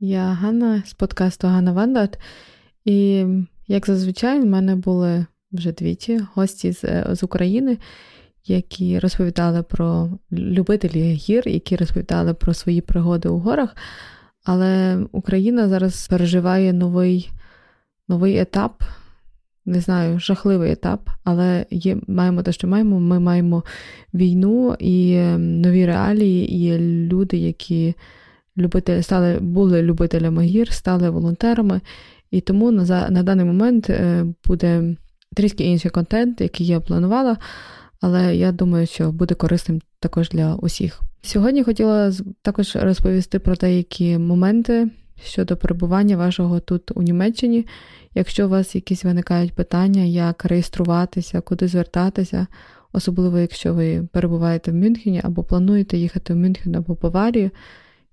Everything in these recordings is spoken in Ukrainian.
Я Ганна з подкасту Ганна Вандат. І, як зазвичай, в мене були вже двічі гості з, з України, які розповідали про любителі гір, які розповідали про свої пригоди у горах. Але Україна зараз переживає новий новий етап, не знаю, жахливий етап, але є, маємо те, що маємо. Ми маємо війну і ем, нові реалії, і люди, які любителі стали, були любителями гір, стали волонтерами. І тому на на даний момент е, буде трішки інший контент, який я планувала, але я думаю, що буде корисним також для усіх. Сьогодні хотіла також розповісти про деякі моменти щодо перебування вашого тут у Німеччині. Якщо у вас якісь виникають питання, як реєструватися, куди звертатися, особливо якщо ви перебуваєте в Мюнхені або плануєте їхати в Мюнхен або Баварію,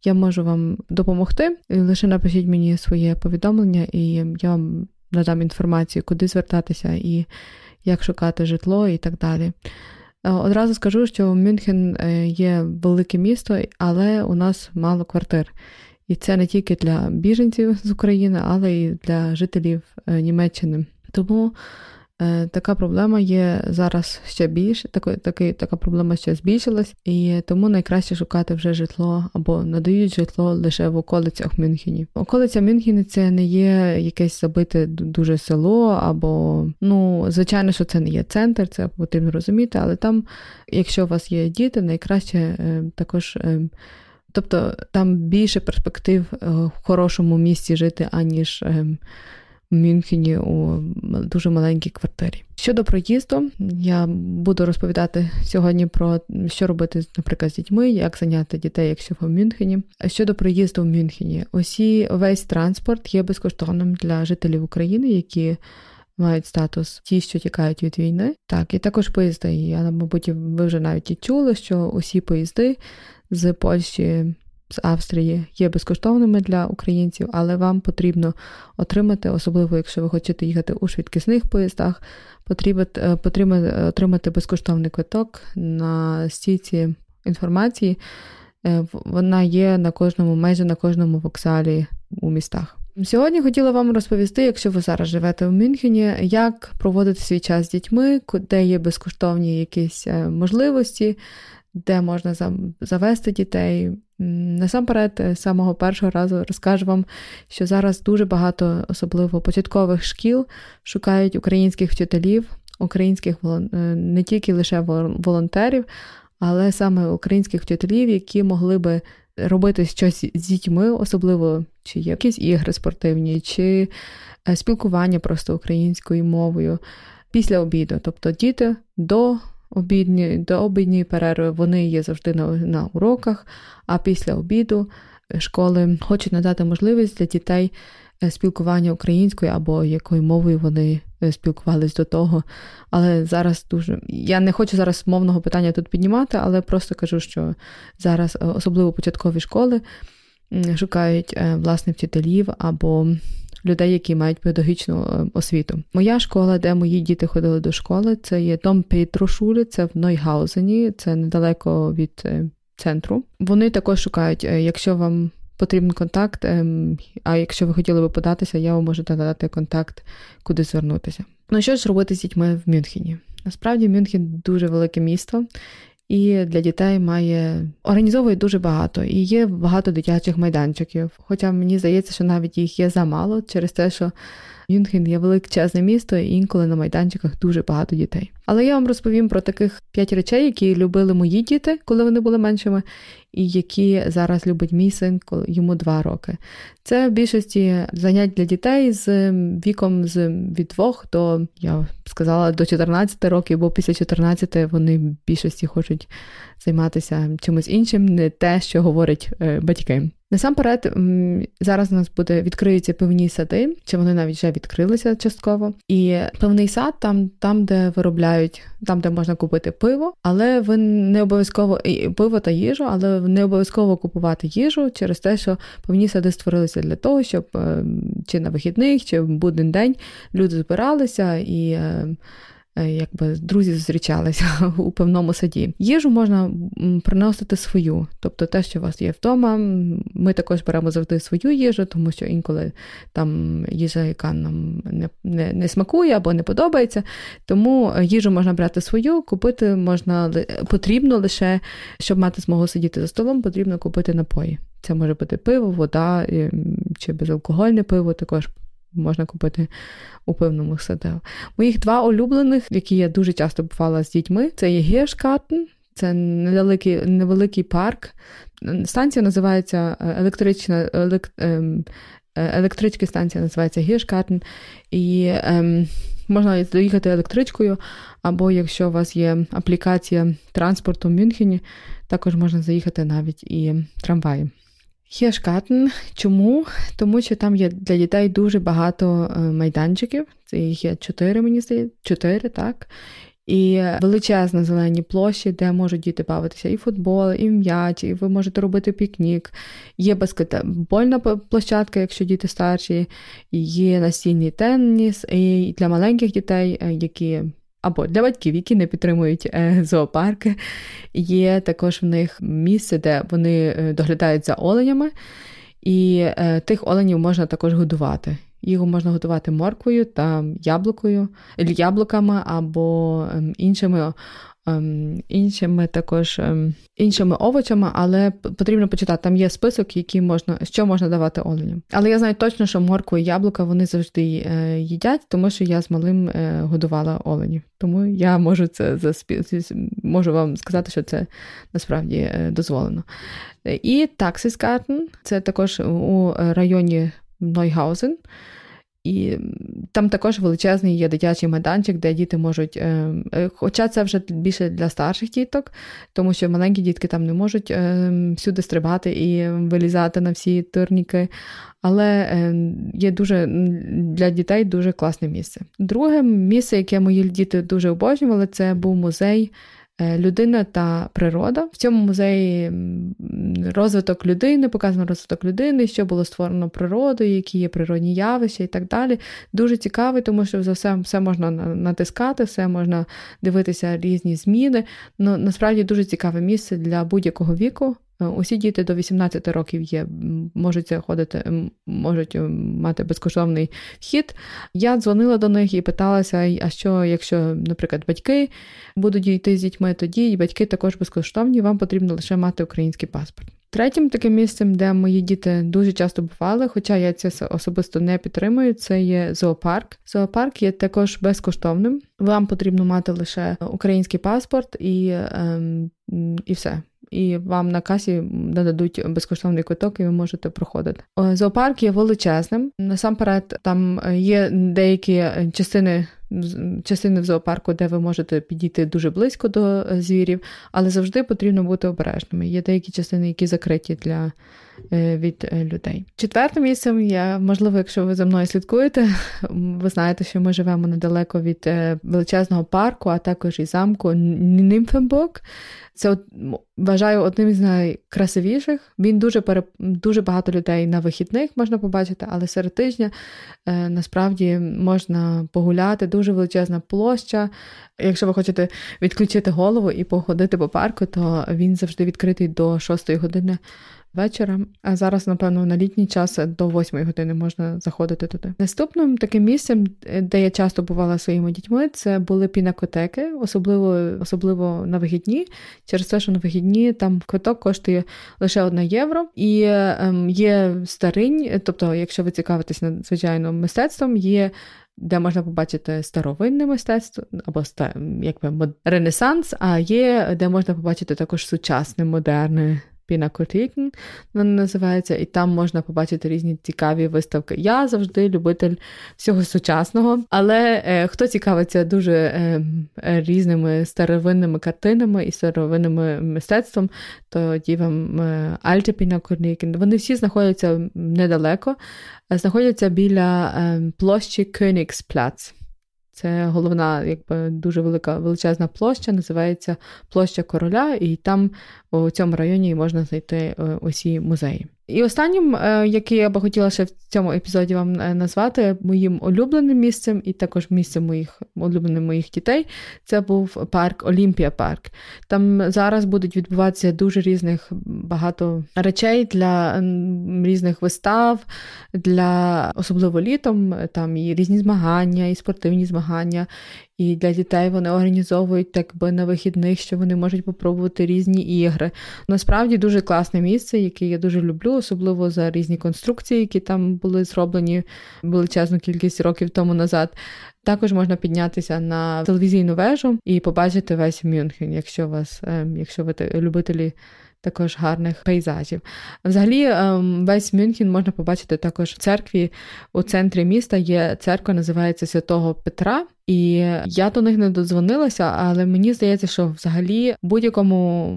я можу вам допомогти. Лише напишіть мені своє повідомлення, і я вам надам інформацію, куди звертатися і як шукати житло і так далі. Е, одразу скажу, що Мюнхен е, є велике місто, але у нас мало квартир. І це не тільки для біженців з України, але й для жителів е, Німеччини. Тому така проблема є зараз ще більше, таки, таки, така проблема ще збільшилась, і тому найкраще шукати вже житло або надають житло лише в околицях Мюнхені. Околиця Мюнхені це не є якесь забите дуже село, або ну, звичайно, що це не є центр, це потрібно розуміти, але там, якщо у вас є діти, найкраще е, також. Е, тобто там більше перспектив в хорошому місці жити, аніж Мюнхені у дуже маленькій квартирі. Щодо проїзду, я буду розповідати сьогодні про що робити, наприклад, з дітьми, як зайняти дітей, якщо ви в Мюнхені. Щодо проїзду в Мюнхені, усі весь транспорт є безкоштовним для жителів України, які мають статус ті, що тікають від війни. Так, і також поїзди. Я, мабуть, ви вже навіть і чули, що усі поїзди з Польщі з Австрії є безкоштовними для українців, але вам потрібно отримати, особливо якщо ви хочете їхати у швидкісних поїздах, потрібно, е, отримати безкоштовний квиток на стійці інформації. Е, вона є на кожному, майже на кожному вокзалі у містах. Сьогодні хотіла вам розповісти, якщо ви зараз живете в Мюнхені, як проводити свій час з дітьми, де є безкоштовні якісь е, можливості, де можна завести дітей. Насамперед, з самого першого разу розкажу вам, що зараз дуже багато, особливо початкових шкіл, шукають українських вчителів, українських е, не тільки лише волонтерів, але саме українських вчителів, які могли би робити щось з дітьми, особливо чи якісь ігри спортивні, чи е, спілкування просто українською мовою після обіду. Тобто діти до обідні, до обідньої перерви вони є завжди на, на уроках, а після обіду школи хочуть надати можливість для дітей е, спілкування українською або якою мовою вони е, спілкувались до того. Але зараз дуже я не хочу зараз мовного питання тут піднімати, але просто кажу, що зараз е, особливо початкові школи шукають власне вчителів або людей, які мають педагогічну е, освіту. Моя школа, де мої діти ходили до школи, це є Дом Пейтрошулі, це в Нойгаузені, це недалеко від е, центру. Вони також шукають, е, якщо вам потрібен контакт, ем, а якщо ви хотіли би податися, я вам можу дати контакт, куди звернутися. Ну що ж робити з дітьми в Мюнхені? Насправді Мюнхен дуже велике місто, і для дітей має організовує дуже багато і є багато дитячих майданчиків. Хоча мені здається, що навіть їх є замало через те, що Мюнхен є величезне місто, і інколи на майданчиках дуже багато дітей. Але я вам розповім про таких п'ять речей, які любили мої діти, коли вони були меншими, і які зараз любить мій син, коли йому два роки. Це в більшості занять для дітей з віком з від двох до я б сказала до 14 років, бо після 14 вони в більшості хочуть займатися чимось іншим, не те, що говорять е, батьки. Насамперед, зараз у нас буде відкриються певні сади, чи вони навіть вже відкрилися частково. І певний сад там, там, де виробляють, там, де можна купити пиво, але ви не обов'язково і пиво та їжу, але не обов'язково купувати їжу через те, що певні сади створилися для того, щоб е, чи на вихідних, чи в будний день люди збиралися і. Е, Е, якби друзі зустрічалися у певному саді. Їжу можна приносити свою, тобто те, що у вас є вдома. Ми також беремо завжди свою їжу, тому що інколи там їжа, яка нам не, не, не смакує або не подобається. Тому їжу можна брати свою, купити можна потрібно лише, щоб мати змогу сидіти за столом, потрібно купити напої. Це може бути пиво, вода чи безалкогольне пиво також можна купити у певному саду. Моїх два улюблених, які я дуже часто бувала з дітьми, це є Гешкатен, це невеликий невеликий парк. Станція називається е, електрична елек, ем, е, електрична станція називається Гешкатен. І ем, можна доїхати електричкою, або якщо у вас є аплікація транспорту в Мюнхені, також можна заїхати навіть і трамваєм. Хешкатен. Чому? Тому що там є для дітей дуже багато е, майданчиків. Це їх є чотири, мені здається, чотири, так. І величезні зелені площі, де можуть діти бавитися і футбол, і м'яч, і ви можете робити пікнік. Є баскетбольна площадка, якщо діти старші, є настільний теніс, і для маленьких дітей, е, які або для батьків, які не підтримують е, зоопарки. Є також в них місце, де вони е, доглядають за оленями, і е, тих оленів можна також годувати. Його можна готувати морквою та яблукою, яблуками або ем, іншими іншими також ем, іншими овочами, але потрібно почитати. Там є список, які можна, що можна давати оленям. Але я знаю точно, що моркву і яблука вони завжди е, їдять, тому що я з малим е, годувала оленів. Тому я можу це можу вам сказати, що це насправді е, дозволено. І таксискартен це також у районі Нойгаузен. І там також величезний є дитячий майданчик, де діти можуть. Е, е, хоча це вже більше для старших діток, тому що маленькі дітки там не можуть е, всюди стрибати і вилізати на всі турніки. Але є дуже для дітей дуже класне місце. Друге місце, яке мої діти дуже обожнювали, це був музей людина та природа. В цьому музеї розвиток людини, показано розвиток людини, що було створено природою, які є природні явища і так далі. Дуже цікавий, тому що за все все можна натискати, все можна дивитися різні зміни. Ну, Насправді дуже цікаве місце для будь-якого віку. Е, усі діти до 18 років є, можуть ходити, можуть мати безкоштовний вхід. Я дзвонила до них і питалася: а що, якщо, наприклад, батьки будуть йти з дітьми, тоді і батьки також безкоштовні, вам потрібно лише мати український паспорт. Третім таким місцем, де мої діти дуже часто бували, хоча я це особисто не підтримую, це є зоопарк. Зоопарк є також безкоштовним. Вам потрібно мати лише український паспорт і, ем, і все і вам на касі нададуть безкоштовний квиток, і ви можете проходити. Зоопарк є величезним. Насамперед, там є деякі частини. Частини в зоопарку, де ви можете підійти дуже близько до звірів, але завжди потрібно бути обережними. Є деякі частини, які закриті для Е, від е, людей. Четвертим місцем я, можливо, якщо ви за мною слідкуєте, ви знаєте, що ми живемо недалеко від е, величезного парку, а також і замку Німфенбург. Це вважаю одним із найкрасивіших. Він дуже пере... дуже багато людей на вихідних можна побачити, але серед тижня е, насправді можна погуляти. Дуже величезна площа. Якщо ви хочете відключити голову і походити по парку, то він завжди відкритий до 6 години вечора. А зараз, напевно, на літній час до 8 години можна заходити туди. Наступним таким місцем, де я часто бувала своїми дітьми, це були пінакотеки, особливо особливо на вихідні. Через те, що на вихідні там квиток коштує лише 1 євро, і ем, є старинь, тобто, якщо ви цікавитесь надзвичайно мистецтвом, є. Де можна побачити старовинне мистецтво або якби ренесанс, а є де можна побачити також сучасне, модерне Пінакотікен, вона називається, і там можна побачити різні цікаві виставки. Я завжди любитель всього сучасного, але е, хто цікавиться дуже е, різними старовинними картинами і старовинним мистецтвом, то вам е, Альте Пінакотікен. Вони всі знаходяться недалеко, знаходяться біля е, площі Кönigsplatz. Це головна, якби дуже велика величезна площа, називається Площа Короля, і там у цьому районі можна знайти е, усі музеї. І останнім, е, який я би хотіла ще в цьому епізоді вам е, назвати моїм улюбленим місцем, і також місцем моїх улюблених моїх дітей, це був парк Олімпія Парк. Там зараз будуть відбуватися дуже різних багато речей для різних вистав, для особливо літом, там і різні змагання, і спортивні змагання. І для дітей вони організовують так би на вихідних, що вони можуть попробувати різні ігри. Насправді дуже класне місце, яке я дуже люблю, особливо за різні конструкції, які там були зроблені величезну кількість років тому назад. Також можна піднятися на телевізійну вежу і побачити весь Мюнхен, якщо вас, ем, якщо ви любителі. Також гарних пейзажів. Взагалі, ем, весь Мюнхен можна побачити також в церкві у центрі міста. Є церква, називається Святого Петра. І я до них не додзвонилася, але мені здається, що взагалі будь-якому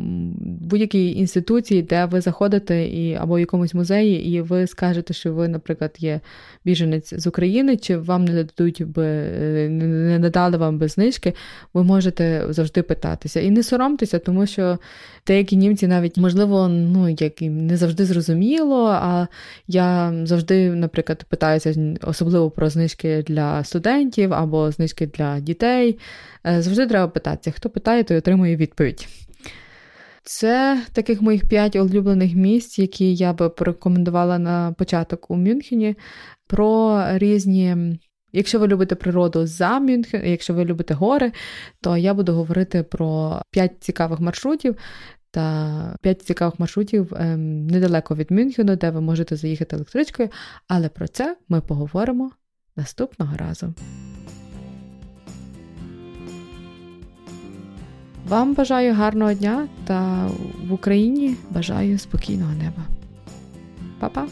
будь-якій інституції, де ви заходите, і або в якомусь музеї, і ви скажете, що ви, наприклад, є біженець з України, чи вам не дадуть би не надали вам без знижки, ви можете завжди питатися. І не соромтеся, тому що деякі німці навіть можливо, ну як не завжди зрозуміло. А я завжди, наприклад, питаюся особливо про знижки для студентів або знижки для дітей. Е, завжди треба питатися. Хто питає, той отримує відповідь. Це таких моїх п'ять улюблених місць, які я би порекомендувала на початок у Мюнхені. Про різні. Якщо ви любите природу за Мюнхен, якщо ви любите гори, то я буду говорити про п'ять цікавих маршрутів та п'ять цікавих маршрутів ем, недалеко від Мюнхену, де ви можете заїхати електричкою. Але про це ми поговоримо наступного разу. Вам бажаю гарного дня та в Україні бажаю спокійного неба. Па-па!